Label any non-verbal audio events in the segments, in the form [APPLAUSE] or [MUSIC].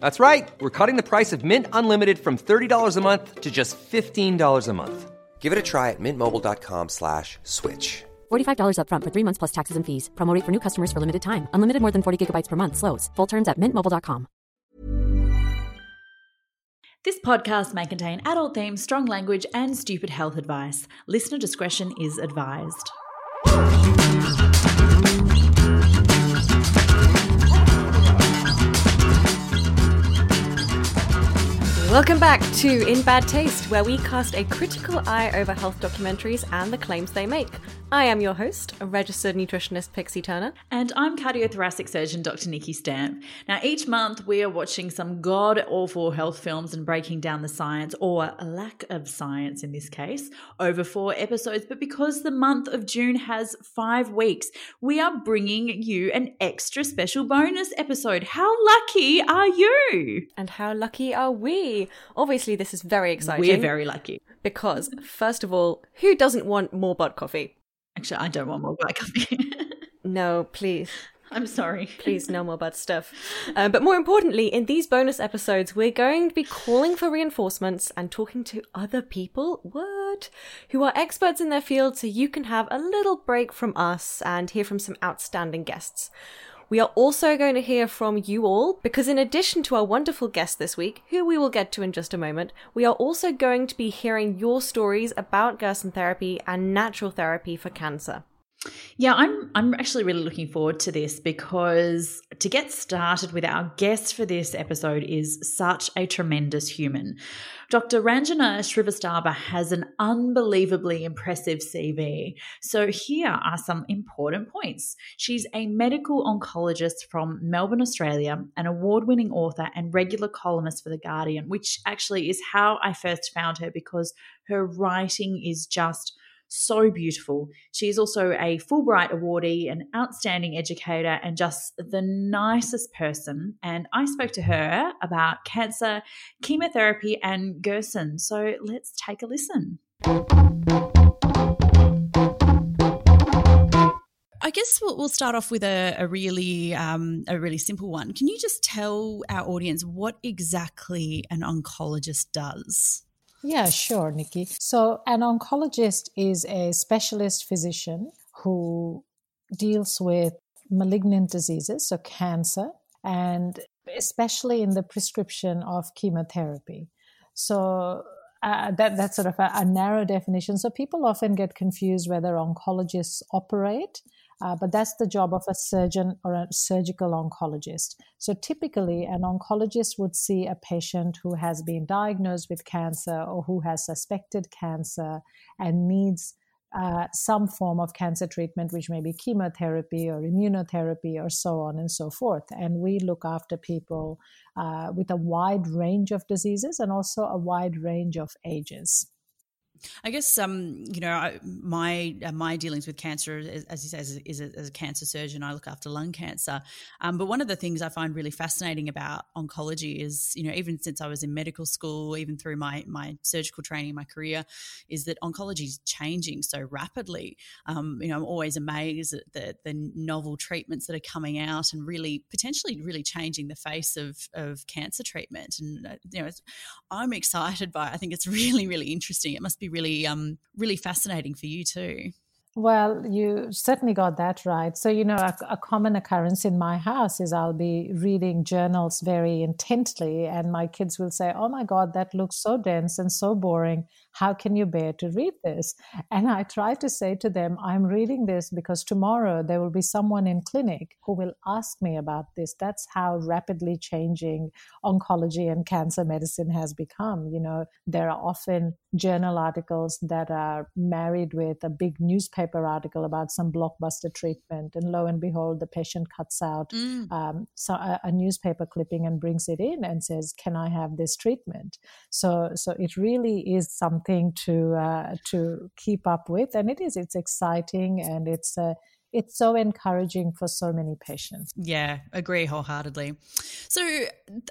That's right. We're cutting the price of Mint Unlimited from $30 a month to just $15 a month. Give it a try at mintmobile.com slash switch. $45 upfront for three months plus taxes and fees. Promote for new customers for limited time. Unlimited more than 40 gigabytes per month. Slows. Full terms at mintmobile.com. This podcast may contain adult themes, strong language, and stupid health advice. Listener discretion is advised. Welcome back to In Bad Taste, where we cast a critical eye over health documentaries and the claims they make. I am your host, a registered nutritionist Pixie Turner. And I'm cardiothoracic surgeon Dr. Nikki Stamp. Now, each month we are watching some god awful health films and breaking down the science, or lack of science in this case, over four episodes. But because the month of June has five weeks, we are bringing you an extra special bonus episode. How lucky are you? And how lucky are we? Obviously, this is very exciting. We're very lucky. Because, first of all, who doesn't want more butt coffee? Actually, I don't want more black coffee. [LAUGHS] No, please. I'm sorry. Please, no more bad stuff. Uh, but more importantly, in these bonus episodes, we're going to be calling for reinforcements and talking to other people, what? Who are experts in their field so you can have a little break from us and hear from some outstanding guests. We are also going to hear from you all because, in addition to our wonderful guest this week, who we will get to in just a moment, we are also going to be hearing your stories about Gerson therapy and natural therapy for cancer. Yeah, I'm I'm actually really looking forward to this because to get started with our guest for this episode is such a tremendous human. Dr. Ranjana Srivastava has an unbelievably impressive CV. So here are some important points. She's a medical oncologist from Melbourne, Australia, an award-winning author and regular columnist for The Guardian, which actually is how I first found her because her writing is just so beautiful. She is also a Fulbright awardee, an outstanding educator, and just the nicest person. And I spoke to her about cancer, chemotherapy, and Gerson. So let's take a listen. I guess we'll, start off with a, a really um, a really simple one. Can you just tell our audience what exactly an oncologist does? Yeah, sure, Nikki. So, an oncologist is a specialist physician who deals with malignant diseases, so cancer, and especially in the prescription of chemotherapy. So, uh, that, that's sort of a, a narrow definition. So, people often get confused whether oncologists operate uh, but that's the job of a surgeon or a surgical oncologist. So typically, an oncologist would see a patient who has been diagnosed with cancer or who has suspected cancer and needs uh, some form of cancer treatment, which may be chemotherapy or immunotherapy or so on and so forth. And we look after people uh, with a wide range of diseases and also a wide range of ages. I guess um, you know my uh, my dealings with cancer, as you say, is, is a, as a cancer surgeon, I look after lung cancer. Um, but one of the things I find really fascinating about oncology is, you know, even since I was in medical school, even through my my surgical training, my career, is that oncology is changing so rapidly. Um, you know, I'm always amazed at the, the novel treatments that are coming out and really potentially really changing the face of of cancer treatment. And uh, you know, I'm excited by. It. I think it's [LAUGHS] really really interesting. It must be really um, really fascinating for you too. Well, you certainly got that right. So, you know, a, a, common occurrence in my house is I'll be reading journals very intently, and my kids will say, Oh my God, that looks so dense and so boring. How can you bear to read this? And I try to say to them, I'm reading this because tomorrow there will be someone in clinic who will ask me about this. That's how rapidly changing oncology and cancer medicine has become. You know, there are often journal articles that are married with a big newspaper article about some blockbuster treatment. And lo and behold, the patient cuts out mm. um, so a, a, newspaper clipping and brings it in and says, Can I have this treatment? So, so it really is something to, uh, to keep up with. And it is, it's exciting and it's, uh, it's so encouraging for so many patients. Yeah, agree wholeheartedly. So,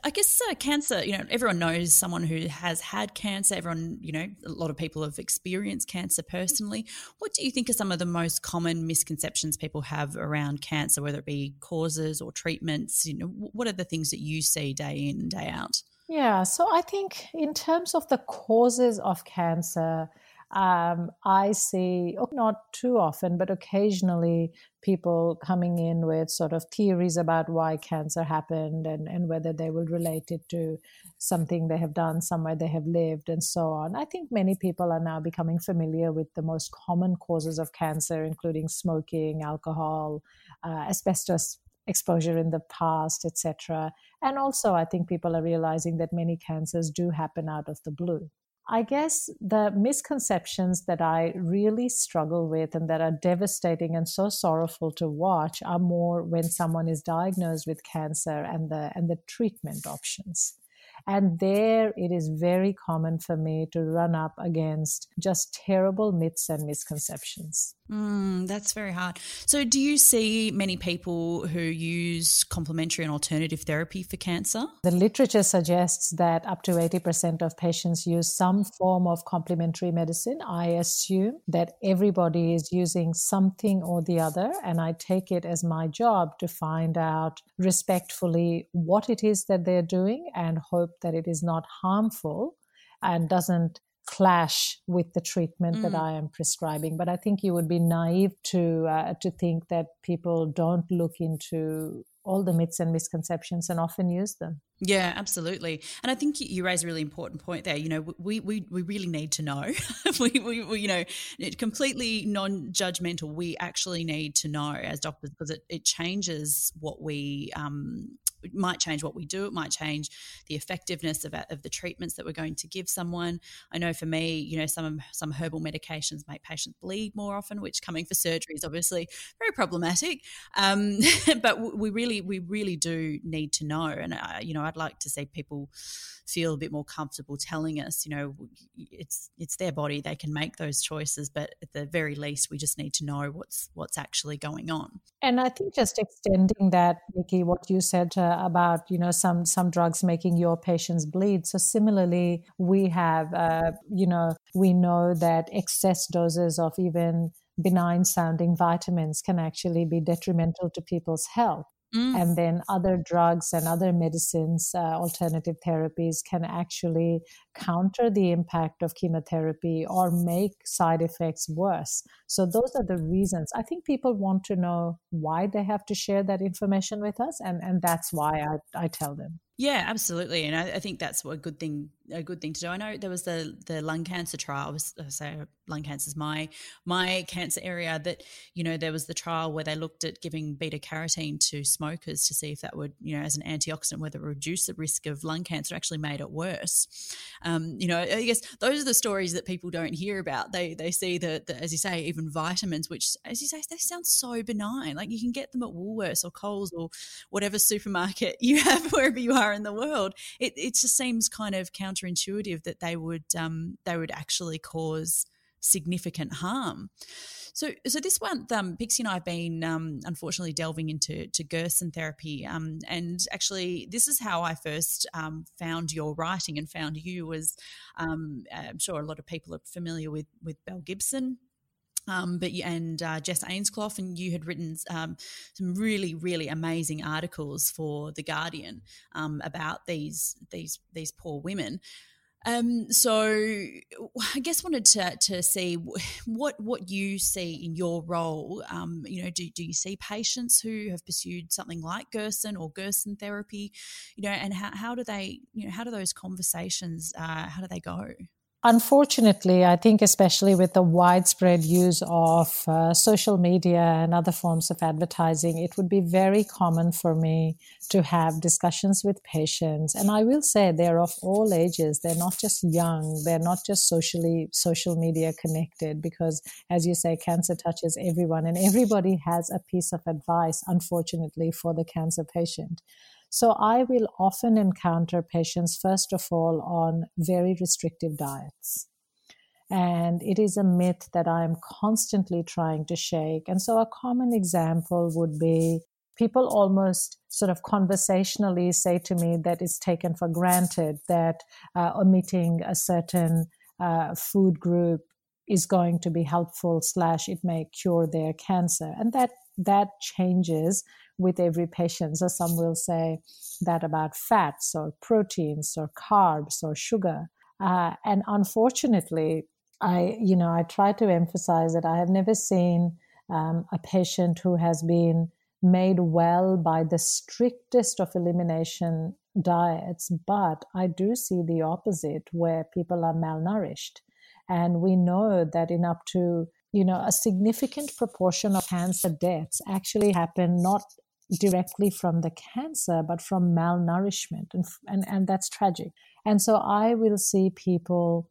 I guess uh, cancer, you know, everyone knows someone who has had cancer. Everyone, you know, a lot of people have experienced cancer personally. What do you think are some of the most common misconceptions people have around cancer, whether it be causes or treatments? You know, what are the things that you see day in and day out? Yeah, so I think in terms of the causes of cancer, um, I see, oh, not too often, but occasionally people coming in with sort of theories about why cancer happened and, and whether they will relate it to something they have done, somewhere they have lived, and so on. I think many people are now becoming familiar with the most common causes of cancer, including smoking, alcohol, uh, asbestos exposure in the past, etc. And also, I think people are realizing that many cancers do happen out of the blue. I guess the misconceptions that I really struggle with and that are devastating and so sorrowful to watch are more when someone is diagnosed with cancer and the and the treatment options. And there it is very common for me to run up against just terrible myths and misconceptions. Mm, that's very hard. So, do you see many people who use complementary and alternative therapy for cancer? The literature suggests that up to 80% of patients use some form of complementary medicine. I assume that everybody is using something or the other, and I take it as my job to find out respectfully what it is that they're doing and hope that it is not harmful and doesn't clash with the treatment mm. that I am prescribing. But I think you would be naive to uh, to think that people don't look into all the myths and misconceptions and often use them. Yeah, absolutely. And I think you raise a really important point there. You know, we we, we really need to know. [LAUGHS] we, we, we, you know, completely non judgmental. We actually need to know as doctors because it, it changes what we um, it might change what we do. It might change the effectiveness of, of the treatments that we're going to give someone. I know for me, you know, some some herbal medications make patients bleed more often, which coming for surgery is obviously very problematic. Um, [LAUGHS] but we really, we really do need to know. And uh, you know, I'd like to see people feel a bit more comfortable telling us, you know, it's it's their body; they can make those choices. But at the very least, we just need to know what's what's actually going on. And I think just extending that, Nikki, what you said uh, about, you know, some some drugs making your patients bleed. So similarly, we have, uh, you know, we know that excess doses of even benign sounding vitamins can actually be detrimental to people's health. Mm. And then other drugs and other medicines, uh, alternative therapies can actually counter the impact of chemotherapy or make side effects worse. So, those are the reasons. I think people want to know why they have to share that information with us, and, and that's why I, I tell them. Yeah, absolutely, and I, I, think that's a good thing. A good thing to do. I know there was the the lung cancer trial. I was I say lung cancer is my my cancer area. That you know there was the trial where they looked at giving beta carotene to smokers to see if that would you know as an antioxidant whether it would reduce the risk of lung cancer. Actually, made it worse. Um, you know, I guess those are the stories that people don't hear about. They they see that as you say, even vitamins, which as you say, they sound so benign. Like you can get them at Woolworths or Coles or whatever supermarket [LAUGHS] you have wherever you are are in the world, it, it just seems kind of counterintuitive that they would um, they would actually cause significant harm. So, so this one, um, Pixie and I have been um, unfortunately delving into to Gerson therapy, um, and actually, this is how I first um, found your writing and found you. Was um, I'm sure a lot of people are familiar with with Belle Gibson, um, but and uh, Jess Ainscough, and you had written um, some really, really amazing articles for the Guardian um, about these these these poor women. Um, so I guess wanted to to see what what you see in your role. Um, you know, do, do you see patients who have pursued something like Gerson or Gerson therapy? You know, and how, how do they you know how do those conversations uh, how do they go? Unfortunately, I think, especially with the widespread use of uh, social media and other forms of advertising, it would be very common for me to have discussions with patients. And I will say they're of all ages. They're not just young. They're not just socially, social media connected because, as you say, cancer touches everyone and everybody has a piece of advice, unfortunately, for the cancer patient. So I will often encounter patients, first of all, on very restrictive diets. And it is a myth that I'm constantly trying to shake. And so a common example would be people almost sort of conversationally say to me that it's taken for granted that uh, omitting a certain uh, food group is going to be helpful slash it may cure their cancer and that that changes with every patient. So some will say that about fats or proteins or carbs or sugar. Uh, and unfortunately, I, you know, I try to emphasize that I have never seen um, a patient who has been made well by the strictest of elimination diets, but I do see the opposite where people are malnourished. And we know that in up to you know a significant proportion of cancer deaths actually happen not directly from the cancer, but from malnourishment. And, and, and that's tragic. And so I will see people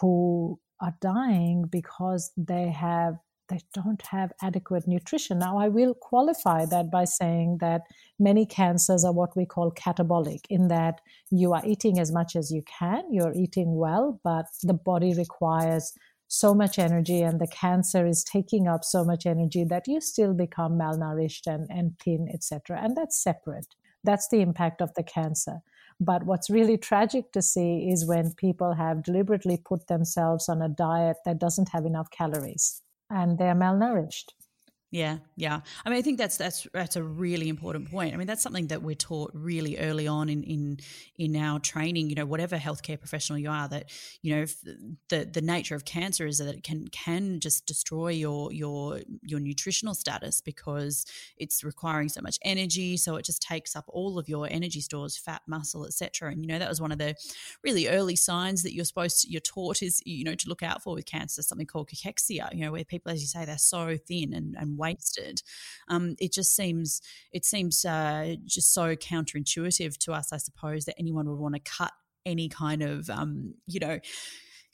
who are dying because they have they don't have adequate nutrition. Now, I will qualify that by saying that many cancers are what we call catabolic, in that you are eating as much as you can, you're eating well, but the body requires so much energy and the cancer is taking up so much energy that you still become malnourished and, and thin, etc. And that's separate. That's the impact of the cancer. But what's really tragic to see is when people have deliberately put themselves on a diet that doesn't have enough calories and they're malnourished. Yeah, yeah. I mean, I think that's that's that's a really important point. I mean, that's something that we're taught really early on in in in our training. You know, whatever healthcare professional you are, that you know the the nature of cancer is that it can can just destroy your your your nutritional status because it's requiring so much energy. So it just takes up all of your energy stores, fat, muscle, etc. And you know, that was one of the really early signs that you're supposed to, you're taught is you know to look out for with cancer, something called cachexia. You know, where people, as you say, they're so thin and and wasted. Um, it just seems it seems uh, just so counterintuitive to us, I suppose, that anyone would want to cut any kind of um, you know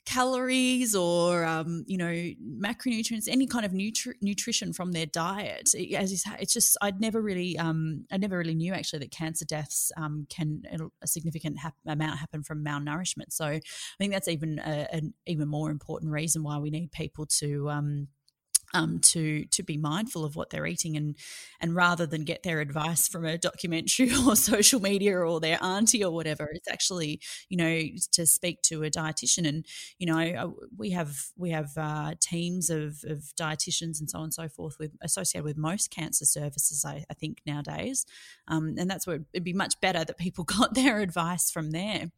calories or um, you know macronutrients any kind of nutri- nutrition from their diet as you say it's just i'd never really um, i never really knew actually that cancer deaths um, can a significant ha- amount happen from malnourishment so i think that's even a, an even more important reason why we need people to um, to to be mindful of what they're eating and and rather than get their advice from a documentary [LAUGHS] or social media or their auntie or whatever, it's actually you know to speak to a dietitian and you know we have we have uh, teams of, of dietitians and so on and so forth with associated with most cancer services I, I think nowadays um, and that's where it'd be much better that people [LAUGHS] got their advice from there.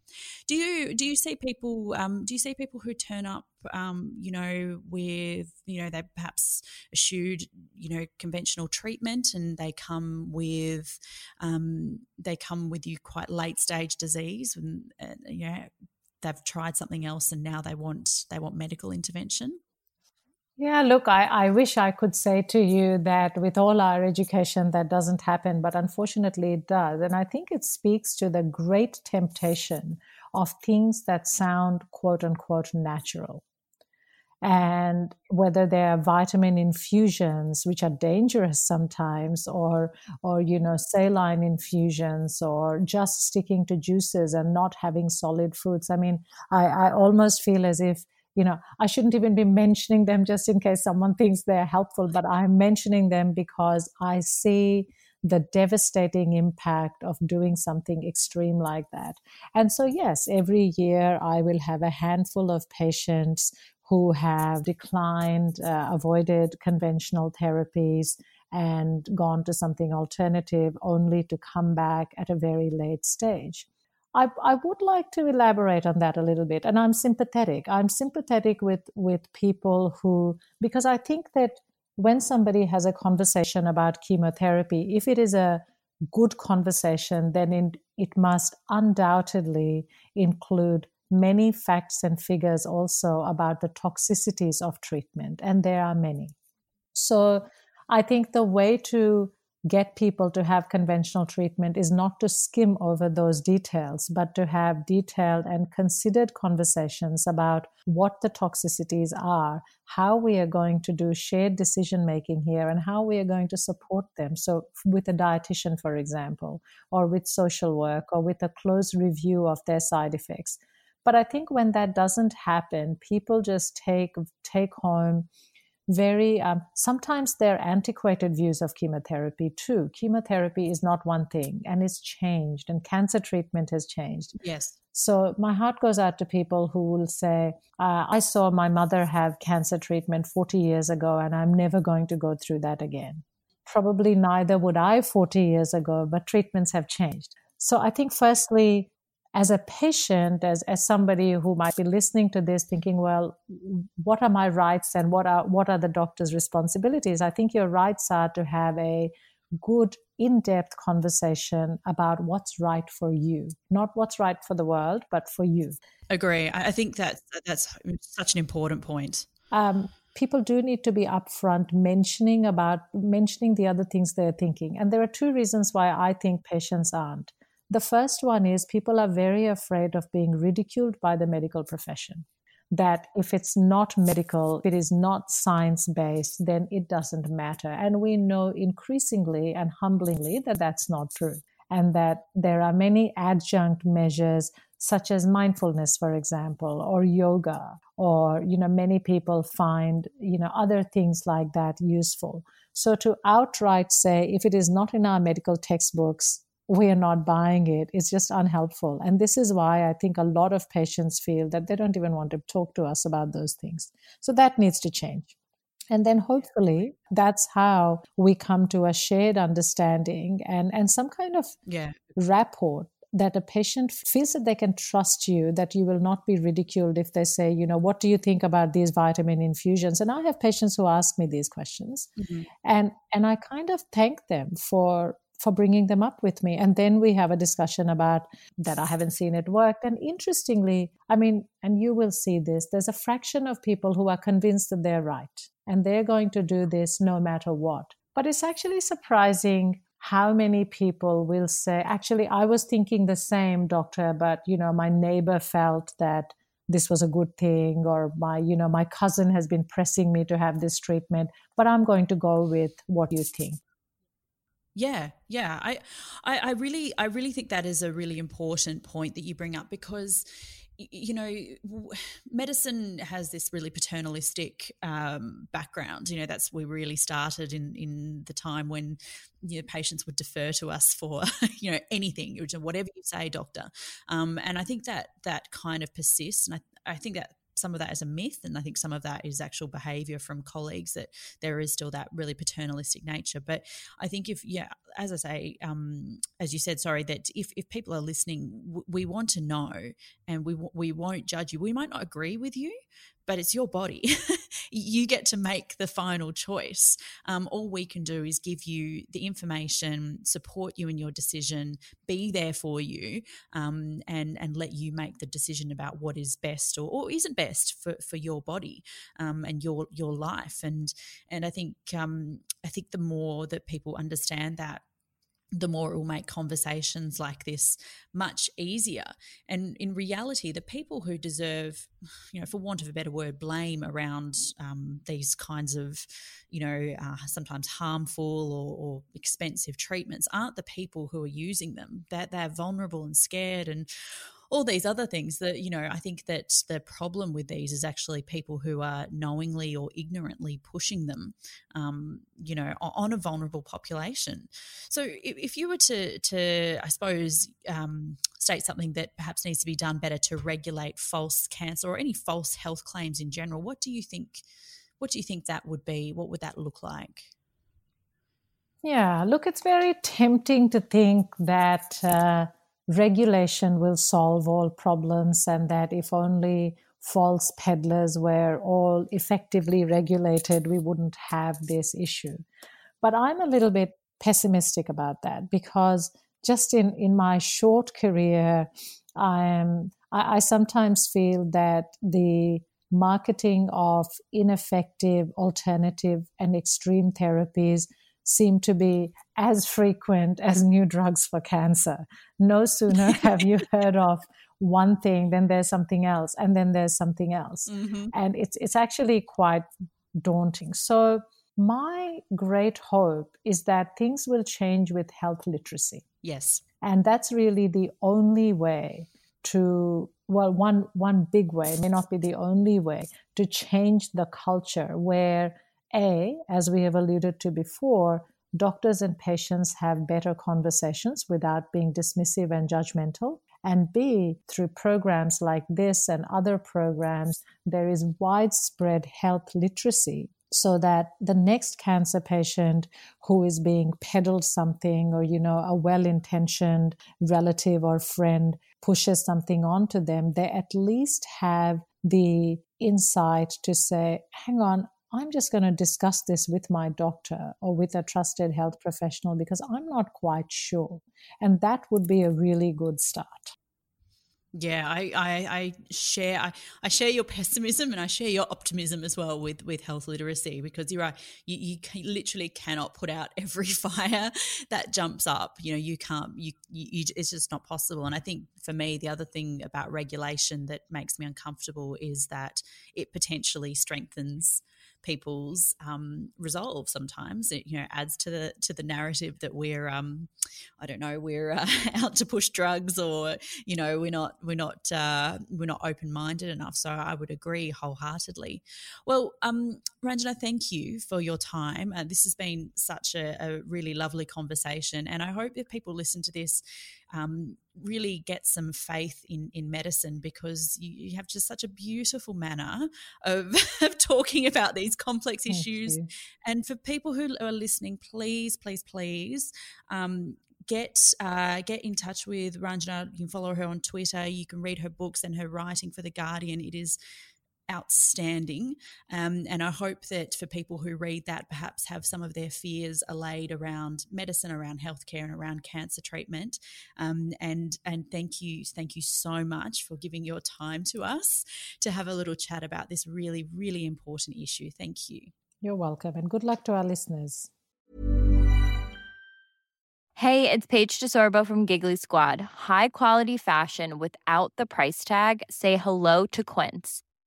Do you do you see people um, do you see people who turn up um, you know, with, you know, they perhaps eschewed, you know, conventional treatment and they come with, um, they come with you quite late stage disease and, uh, you know, they've tried something else and now they want, they want medical intervention. Yeah, look, I, I wish I could say to you that with all our education that doesn't happen, but unfortunately it does. And I think it speaks to the great temptation of things that sound quote unquote natural and whether they are vitamin infusions which are dangerous sometimes or or you know saline infusions or just sticking to juices and not having solid foods i mean i, I almost feel as if you know i shouldn't even be mentioning them just in case someone [LAUGHS] thinks they're helpful but i'm mentioning them because i see the devastating impact of doing something extreme like that. And so, yes, every year I will have a handful of patients who have declined, uh, avoided conventional therapies, and gone to something alternative only to come back at a very late stage. I, I would like to elaborate on that a little bit. And I'm sympathetic. I'm sympathetic with, with people who, because I think that when somebody has a conversation about chemotherapy, if it is a good conversation, then it, it must undoubtedly include many facts and figures also about the toxicities of treatment. And there are many. So I think the way to get people to have conventional treatment is not to skim over those details, but to have detailed and considered conversations about what the toxicities are, how we are going to do shared decision making here, and how we are going to support them. So, with a dietitian, for example, or with social work, or with a close review of their side effects. But I think when that doesn't happen, people just take take home very um, sometimes they're antiquated views of chemotherapy too. Chemotherapy is not one thing and it's changed and cancer treatment has changed. Yes. So my heart goes out to people who will say uh, i saw my mother have cancer treatment 40 years ago and i'm never going to go through that again. Probably neither would i 40 years ago but treatments have changed. So i think firstly as a patient, as, as somebody who might be listening to this thinking, well, what are my rights and what are, what are the doctor's responsibilities? I think your rights are to have a good, in depth conversation about what's right for you, not what's right for the world, but for you. Agree. I think that that's such an important point. Um, people do need to be upfront mentioning about mentioning the other things they're thinking and there are two reasons why i think patients aren't the first one is people are very afraid of being ridiculed by the medical profession. That if it's not medical, if it is not science based, then it doesn't matter. And we know increasingly and humblingly that that's not true. And that there are many adjunct measures such as mindfulness for example or yoga or you know many people find you know other things like that useful so to outright say if it is not in our medical textbooks we are not buying it. It's just unhelpful. And this is why I think a lot of patients feel that they don't even want to talk to us about those things. So that needs to change. And then hopefully that's how we come to a shared understanding and, and some kind of yeah. rapport that a patient feels that they can trust you, that you will not be ridiculed if they say, you know, what do you think about these vitamin infusions? And I have patients who ask me these questions. Mm-hmm. And and I kind of thank them for for bringing them up with me. And then we have a discussion about that I haven't seen it work. And interestingly, I mean, and you will see this, there's a fraction of people who are convinced that they're right and they're going to do this no matter what. But it's actually surprising how many people will say, actually, I was thinking the same, doctor, but, you know, my neighbor felt that this was a good thing or my you know my cousin has been pressing me to have this treatment but i'm going to go with what you think yeah, yeah. I, I, I really, I really think that is a really important point that you bring up because you know, medicine has this really paternalistic um, background. You know, that's we really started in in the time when you know, patients would defer to us for [LAUGHS] you know anything, whatever you say, doctor. Um, and I think that that kind of persists, and I, I think that some of that is a myth, and I think some of that is actual behaviour from colleagues that there is still that really paternalistic nature. But I think if yeah, as I say, um, as you said, sorry, that if if people are listening, w- we want to know, and we we won't judge you. We might not agree with you, but it's your body. [LAUGHS] you get to make the final choice. Um, all we can do is give you the information, support you in your decision, be there for you, um, and and let you make the decision about what is best or, or isn't best for, for your body um, and your your life. And and I think um, I think the more that people understand that the more it will make conversations like this much easier. And in reality, the people who deserve, you know, for want of a better word, blame around um, these kinds of, you know, uh, sometimes harmful or, or, expensive treatments aren't the people who are using them. That they're, they're vulnerable and scared and all these other things that you know i think that the problem with these is actually people who are knowingly or ignorantly pushing them um, you know on a vulnerable population. So if, if you were to to i suppose um, state something that perhaps needs to be done better to regulate false cancer or any false health claims in general what do you think what do you think that would be? What would that look like? Yeah look it's very tempting to think that uh, regulation will solve all problems and that if only false peddlers were all effectively regulated, we wouldn't have this issue. But I'm a little bit pessimistic about that because just in, in my short career, I am I, I sometimes feel that the marketing of ineffective alternative and extreme therapies seem to be as frequent as new drugs for cancer. No sooner [LAUGHS] have you heard of one thing, then there's something else, and then there's something else. Mm-hmm. And it's it's actually quite daunting. So my great hope is that things will change with health literacy. Yes. And that's really the only way to well one one big way may not be the only way to change the culture where a as we have alluded to before doctors and patients have better conversations without being dismissive and judgmental. And b through programs like this and other programs there is widespread health literacy so that the next cancer patient who is being peddled something or you know a well-intentioned relative or friend pushes something onto them they at least have the insight to say hang on I'm just going to discuss this with my doctor or with a trusted health professional because I'm not quite sure. And that would be a really good start. Yeah, I, I, I share I, I, share your pessimism and I share your optimism as well with with health literacy because you're right. You, you literally cannot put out [LAUGHS] every fire that jumps up. You know, you can't. You, you it's just not possible. And I think for me, the other thing about regulation that makes me uncomfortable is that it potentially strengthens people's um, resolve. Sometimes it you know adds to the to the narrative that we're um, I don't know we're uh, [LAUGHS] out to push drugs or you know we're not we're not uh, we're not open minded enough. So I would agree wholeheartedly. Well, um, Ranjana, thank you for your time. Uh, this has been such a, a really lovely conversation, and I hope that people listen to this um, really get some faith in in medicine because you, you have just such a beautiful manner of, [LAUGHS] of talking about these complex Thank issues. You. And for people who are listening, please, please, please. Um, get uh, get in touch with Ranjana. You can follow her on Twitter. You can read her books and her writing for the Guardian. It is outstanding. Um, and I hope that for people who read that, perhaps have some of their fears allayed around medicine, around healthcare, and around cancer treatment. Um, and and thank you, thank you so much for giving your time to us to have a little chat about this really, really important issue. Thank you. You're welcome, and good luck to our listeners. Hey, it's Paige DeSorbo from Giggly Squad. High quality fashion without the price tag. Say hello to Quince.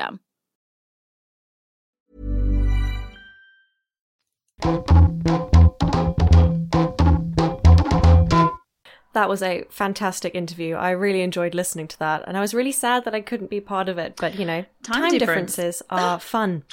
system. That was a fantastic interview. I really enjoyed listening to that. And I was really sad that I couldn't be part of it. But, you know, Time time, difference. differences are fun. [LAUGHS]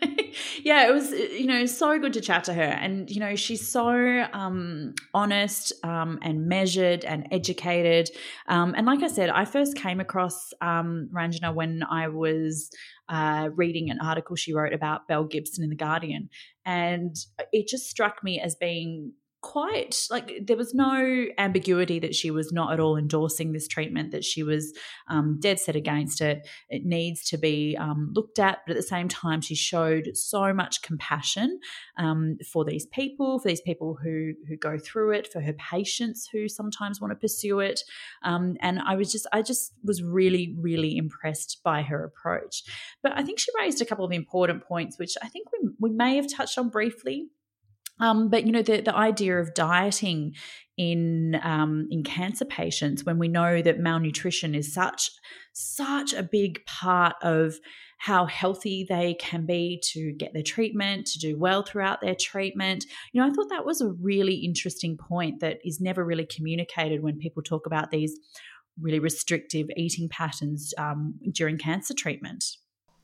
[LAUGHS] yeah, it was you know so good to chat to her, and you know she's so um, honest um, and measured and educated. Um, and like I said, I first came across um, Ranjana when I was uh, reading an article she wrote about Belle Gibson in the Guardian, and it just struck me as being quite like there was no ambiguity that she was not at all endorsing this treatment that she was um, dead set against it. It needs to be um, looked at but at the same time she showed so much compassion um, for these people for these people who who go through it for her patients who sometimes want to pursue it. Um, and i was just i just was really really impressed by her approach. But i think she raised a couple of important points which i think we, we may have touched on briefly um, but you know the the idea of dieting in um, in cancer patients when we know that malnutrition is such such a big part of how healthy they can be to get their treatment to do well throughout their treatment you know i thought that was a really interesting point that is never really communicated when people talk about these really restrictive eating patterns um, during cancer treatment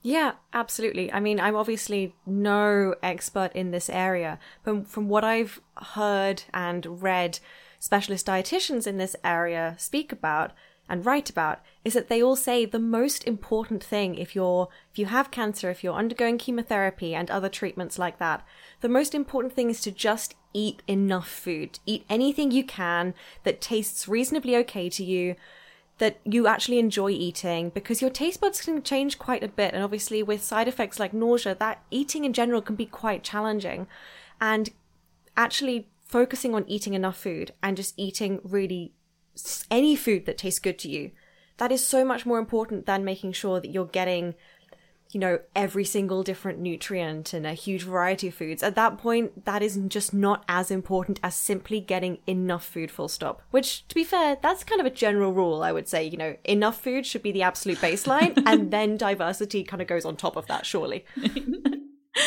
Yeah, absolutely. I mean, I'm obviously no expert in this area, but from what I've heard and read specialist dietitians in this area speak about and write about is that they all say the most important thing if you're if you have cancer, if you're undergoing chemotherapy and other treatments like that, the most important thing is to just eat enough food. Eat anything you can that tastes reasonably okay to you that you actually enjoy eating because your taste buds can change quite a bit. And obviously with side effects like nausea that eating in general can be quite challenging. And actually focusing on eating enough food and just eating really any food that tastes good to you that is so much more important than making sure that you're getting you know every single different nutrient and a huge variety of foods. At that point that is just not as important as simply getting enough food full stop. Which to be fair that's kind of a general rule i would say you know enough food should be the absolute baseline [LAUGHS] and then diversity kind of goes on top of that surely [LAUGHS]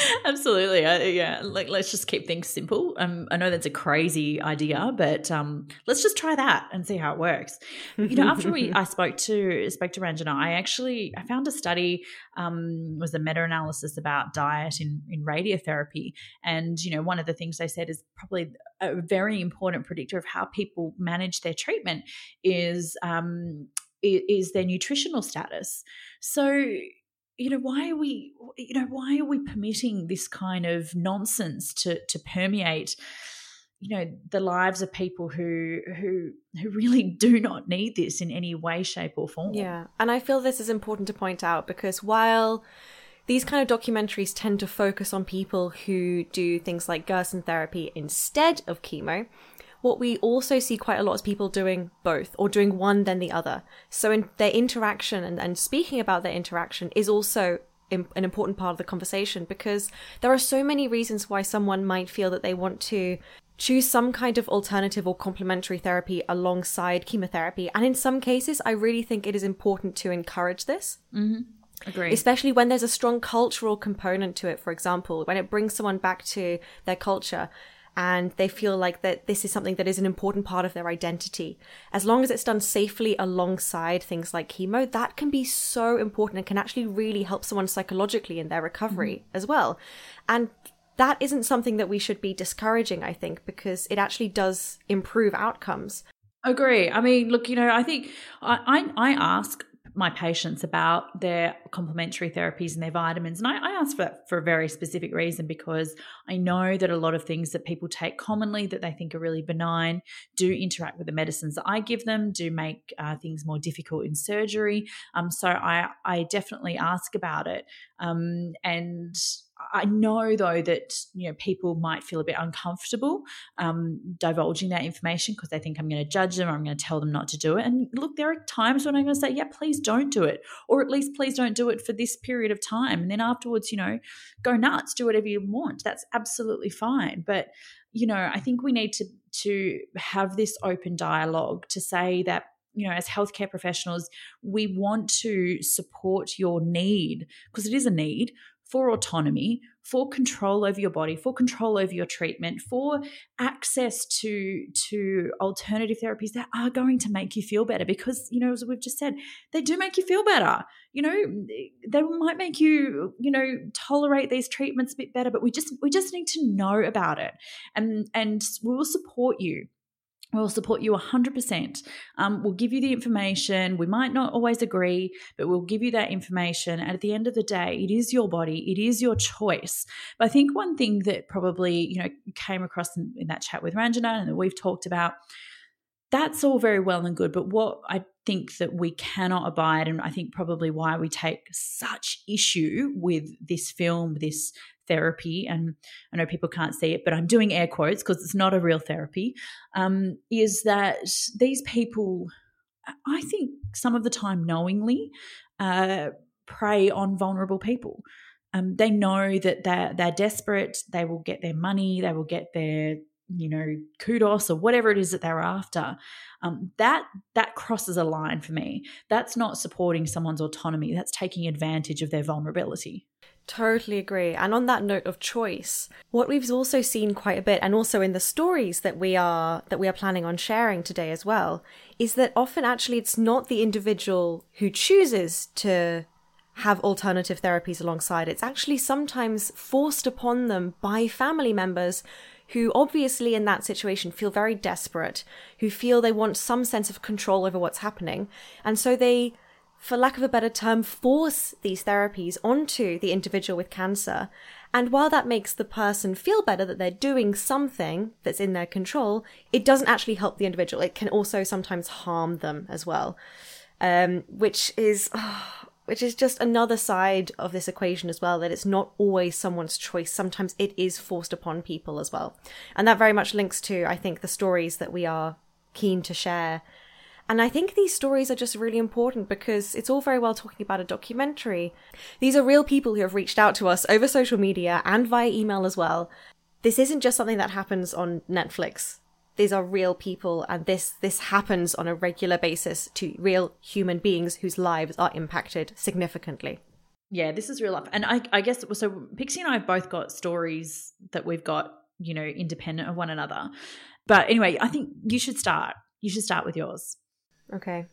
[LAUGHS] Absolutely, uh, yeah. Like, let's just keep things simple. Um, I know that's a crazy idea, but um, let's just try that and see how it works. You know, after we [LAUGHS] I spoke to spoke to Ranjana, I actually I found a study um, was a meta analysis about diet in in radiotherapy, and you know, one of the things they said is probably a very important predictor of how people manage their treatment is um, is their nutritional status. So you know why are we you know why are we permitting this kind of nonsense to to permeate you know the lives of people who who who really [LAUGHS] do not need this in any way shape or form? Yeah, and I feel this is important to point out because while these kind of documentaries tend to focus on people who do things like Gerson therapy instead of chemo, what we also see quite a lot is people doing both or doing one then the other. So in their interaction and, and speaking about their interaction is also im- an important part of the conversation because there are so many reasons why someone might feel that they want to choose some kind of alternative or complementary therapy alongside chemotherapy. And in some cases, I really think it is important to encourage this. Mm-hmm. agree Especially when there's a strong cultural component to it, for example, when it brings someone back to their culture and they feel like that this is something that is an important part of their identity. As long as it's done safely alongside things like chemo, that can be so important and can actually really help someone psychologically in their recovery mm-hmm. as well. And that isn't something that we should be discouraging, I think, because it actually does improve outcomes. Agree. I mean, look, you know, I think I, I, I ask my patients about their complementary therapies and their vitamins. And I, I ask for that for a very specific reason because I know that a lot of things that people take commonly that they think are really benign do interact with the medicines that I give them, do make uh, things more difficult in surgery. Um, so I, I definitely ask about it. Um, and I know though that you know people might feel a bit uncomfortable um, divulging that information because they think I'm going to judge them or I'm going to tell them not to do it. And look, there are times when I'm going to say, yeah, please don't do it, or at least please don't do it for this period of time. And then afterwards, you know, go nuts, do whatever you want. That's absolutely fine. But you know, I think we need to to have this open dialogue to say that you know, as healthcare professionals, we want to support your need because it is a need for autonomy, for control over your body, for control over your treatment, for access to to alternative therapies that are going to make you feel better because, you know, as we've just said, they do make you feel better. You know, they might make you, you know, tolerate these treatments a bit better, but we just we just need to know about it. And and we will support you We'll support you 100%. Um, we'll give you the information. We might not always agree, but we'll give you that information. And at the end of the day, it is your body, it is your choice. But I think one thing that probably, you know, came across in, in that chat with Ranjana and that we've talked about, that's all very well and good. But what I think that we cannot abide, and I think probably why we take such issue with this film, this therapy, and I know people can't see it, but I'm doing air quotes because it's not a real therapy, um, is that these people, I think some of the time knowingly, uh, prey on vulnerable people. Um, they know that they're, they're desperate, they will get their money, they will get their you know kudos or whatever it is that they're after. Um, that that crosses a line for me. That's not supporting someone's autonomy that's taking advantage of their vulnerability Totally agree. And on that note of choice, what we've also seen quite a bit and also in the stories that we are that we are planning on sharing today as well, is that often actually it's not the individual who chooses to have alternative therapies alongside. It's actually sometimes forced upon them by family members who obviously in that situation feel very desperate, who feel they want some sense of control over what's happening. And so they for lack of a better term, force these therapies onto the individual with cancer. And while that makes the person feel better that they're doing something that's in their control, it doesn't actually help the individual. It can also sometimes harm them as well, um, which is. Oh, [SIGHS] which is just another side of this equation as well that it's not always someone's choice sometimes it is forced upon people as well and that very much links to i think the stories that we are keen to share and I think these stories are just really important because it's all very well talking about a documentary. These are real people who have reached out to us over social media and via email as well. This isn't just something that happens on Netflix. These are real people and this this happens on a regular basis to real human beings whose lives are impacted significantly. Yeah, this is real life. And I, I guess so Pixie and I have both got stories that we've got, you know, independent of one another. But anyway, I think you should start. You should start with yours. Okay.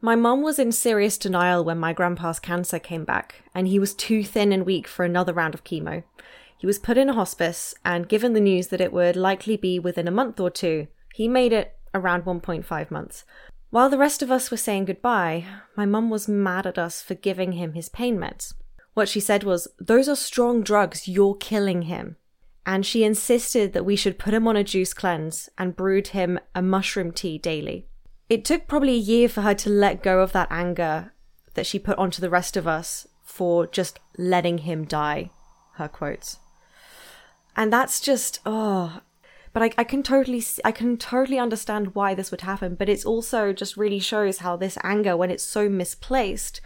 My mum was in serious denial when my grandpa's cancer came back, and he was too thin and weak for another round of chemo. He was put in a hospice, and given the news that it would likely be within a month or two, he made it around 1.5 months. While the rest of us were saying goodbye, my mum was mad at us for giving him his pain meds. What she said was, Those are strong drugs, you're killing him. And she insisted that we should put him on a juice cleanse and brewed him a mushroom tea daily. It took probably a year for her to let go of that anger that she put onto the rest of us for just letting him die, her quotes. And that's just, oh, but I, I can totally, I can totally understand why this would happen. But it's also just really shows how this anger, when it's so misplaced,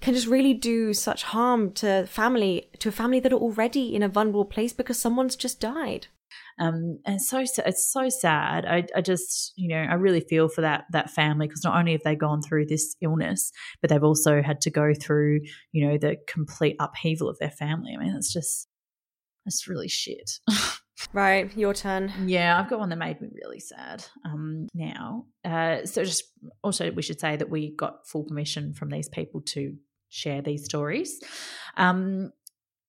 can just really do such harm to family, to a family that are already in a vulnerable place because someone's just died. Um, and so it's so sad. I, I just you know I really feel for that that family because not only have they gone through this illness, but they've also had to go through you know the complete upheaval of their family. I mean, it's just that's really shit. [LAUGHS] right, your turn. Yeah, I've got one that made me really sad. Um, now, uh, so just also we should say that we got full permission from these people to share these stories. Um,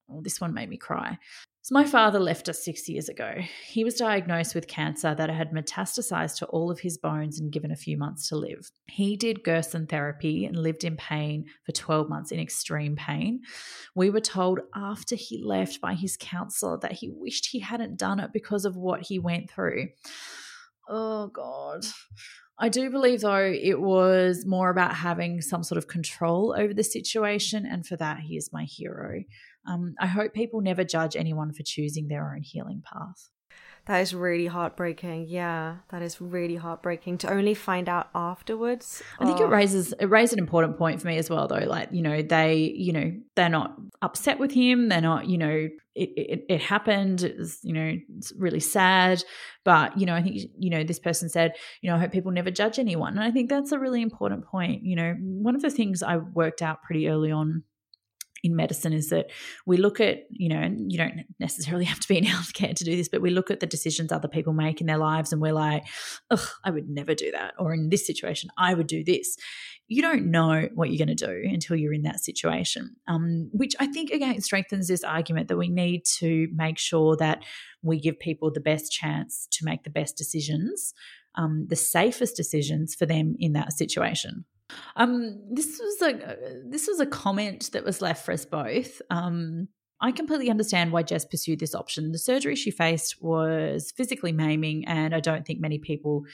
well, this one made me cry. So, my father left us six years ago. He was diagnosed with cancer that had metastasized to all of his bones and given a few months to live. He did Gerson therapy and lived in pain for 12 months in extreme pain. We were told after he left by his counselor that he wished he hadn't done it because of what he went through. Oh, God. I do believe, though, it was more about having some sort of control over the situation. And for that, he is my hero. Um, I hope people never judge anyone for choosing their own healing path. That is really heartbreaking. Yeah, that is really heartbreaking to only find out afterwards. I think oh. it raises it raises an important point for me as well, though. Like you know, they you know they're not upset with him. They're not you know it it, it happened. It's you know it's really sad, but you know I think you know this person said you know I hope people never judge anyone, and I think that's a really important point. You know, one of the things I worked out pretty early on in medicine is that we look at, you know, and you don't necessarily [LAUGHS] have to be in healthcare to do this, but we look at the decisions other people make in their lives and we're like, I would never do that. Or in this situation, I would do this. You don't know what you're going to do until you're in that situation, um, which I think, again, strengthens this argument that we need to make sure that we give people the best chance to make the best decisions, um, the safest decisions for them in that situation. Um, this was a this was a comment that was left for us both. Um, I completely understand why Jess pursued this option. The surgery she faced was physically maiming, and I don't think many people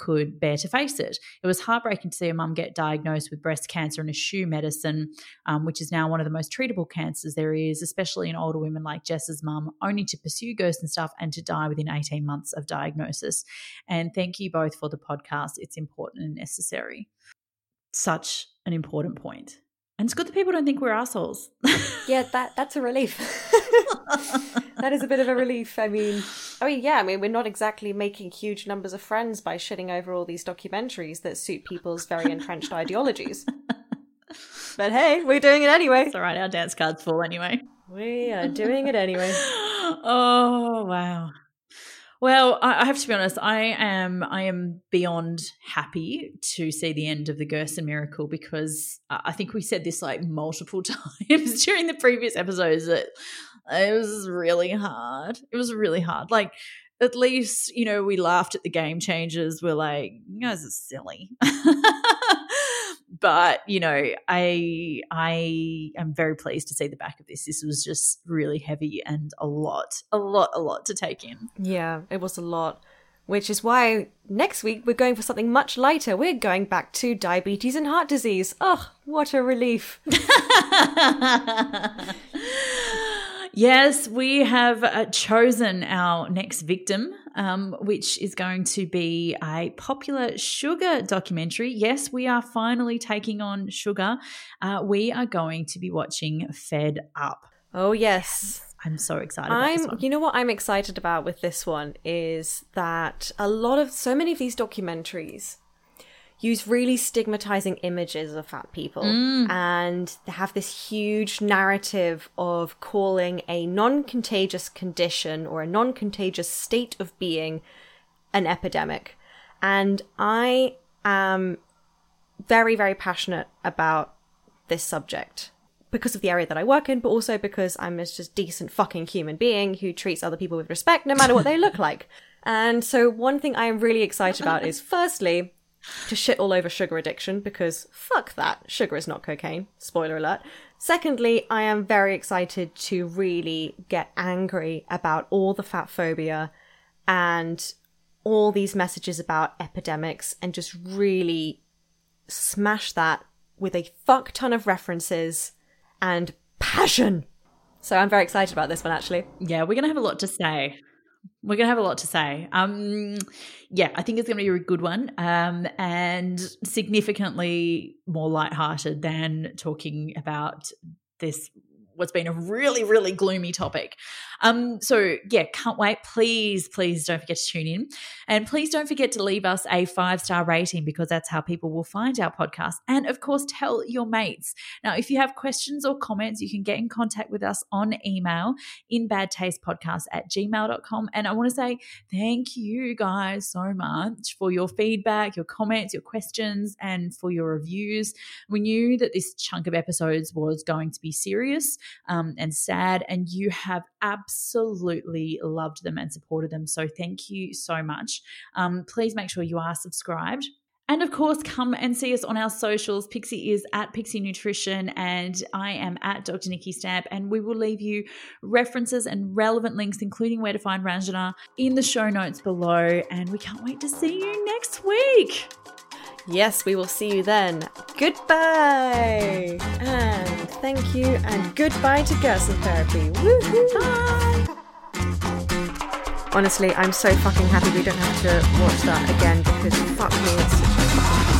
could bear to face it. It was heartbreaking to see a mum get diagnosed with breast cancer and eschew medicine, um, which is now one of the most treatable cancers there is, especially in older women like Jess's mum, only to pursue ghosts and stuff and to die within 18 months of diagnosis. And thank you both for the podcast. It's important and necessary. Such an important point. And it's good that people don't think we're assholes. [LAUGHS] yeah, that that's a relief. [LAUGHS] that is a bit of a relief. I mean, I mean, yeah, I mean, we're not exactly making huge numbers of friends by shitting over all these documentaries that suit people's very entrenched ideologies. [LAUGHS] But hey, we're doing it anyway. It's all right. Our dance card's full anyway. We are doing it anyway. oh wow. Well, I have to be honest. I am I am beyond happy to see the end of the Gerson miracle because I think we said this like multiple [LAUGHS] times during the previous episodes that it was really hard. It was really hard. Like at least you know we laughed at the game changers. We're like, you guys are silly. [LAUGHS] but you know, I I am very pleased to see the back of this. This was just really heavy and a lot, a lot, a lot to take in. Yeah, it was a lot. Which is why next week we're going for something much lighter. We're going back to diabetes and heart disease. Oh, what a relief. [LAUGHS] Yes, we have uh, chosen our next victim, um, which is going to be a popular sugar documentary. Yes, we are finally taking on sugar. Uh, we are going to be watching Fed Up. Oh, yes. I'm so excited. I'm, you know what I'm excited about with this one is that a lot of so many of these documentaries use really stigmatizing images of fat people mm. and they have this huge narrative of calling a non-contagious condition or a non-contagious state of being an epidemic and i am very very passionate about this subject because of the area that I work in, but also because I'm a just decent fucking human being who treats other people with respect no matter what they look [LAUGHS] like. And so one thing I am really excited about is [LAUGHS] firstly, to shit all over sugar addiction because fuck that. Sugar is not cocaine. Spoiler alert. Secondly, I am very excited to really get angry about all the fat phobia and all these messages about epidemics and just really smash that with a fuck ton of references and passion. So I'm very excited about this one actually. Yeah, we're going to have a lot to say. We're going to have a lot to say. Um, yeah, I think it's going to be a good one um, and significantly more lighthearted than talking about this what's been a really, really gloomy topic. Um, so yeah, can't wait. Please, please don't forget to tune in. And please don't forget to leave us a five star rating because that's how people will find our podcast. And of course, tell your mates. Now, if you have questions or comments, you can get in contact with us on email in badtastepodcast at gmail.com. And I want to say thank you guys so much for your feedback, your comments, your questions, and for your reviews. We knew that this chunk of episodes was going to be serious um, and sad, and you have absolutely loved them and supported them. So thank you so much. Um, please make sure you are subscribed. And of course, come and see us on our socials. Pixie is at Pixie Nutrition, and I am at Dr. Nikki Stamp. And we will leave you references and relevant links, including where to find Ranjana, in the show notes below. And we can't wait to see you next week. Yes, we will see you then. Goodbye! And thank you, and goodbye to Gerson Therapy. Woohoo! Bye! Honestly, I'm so fucking happy we don't have to watch that again because fuck me, it's such a fucking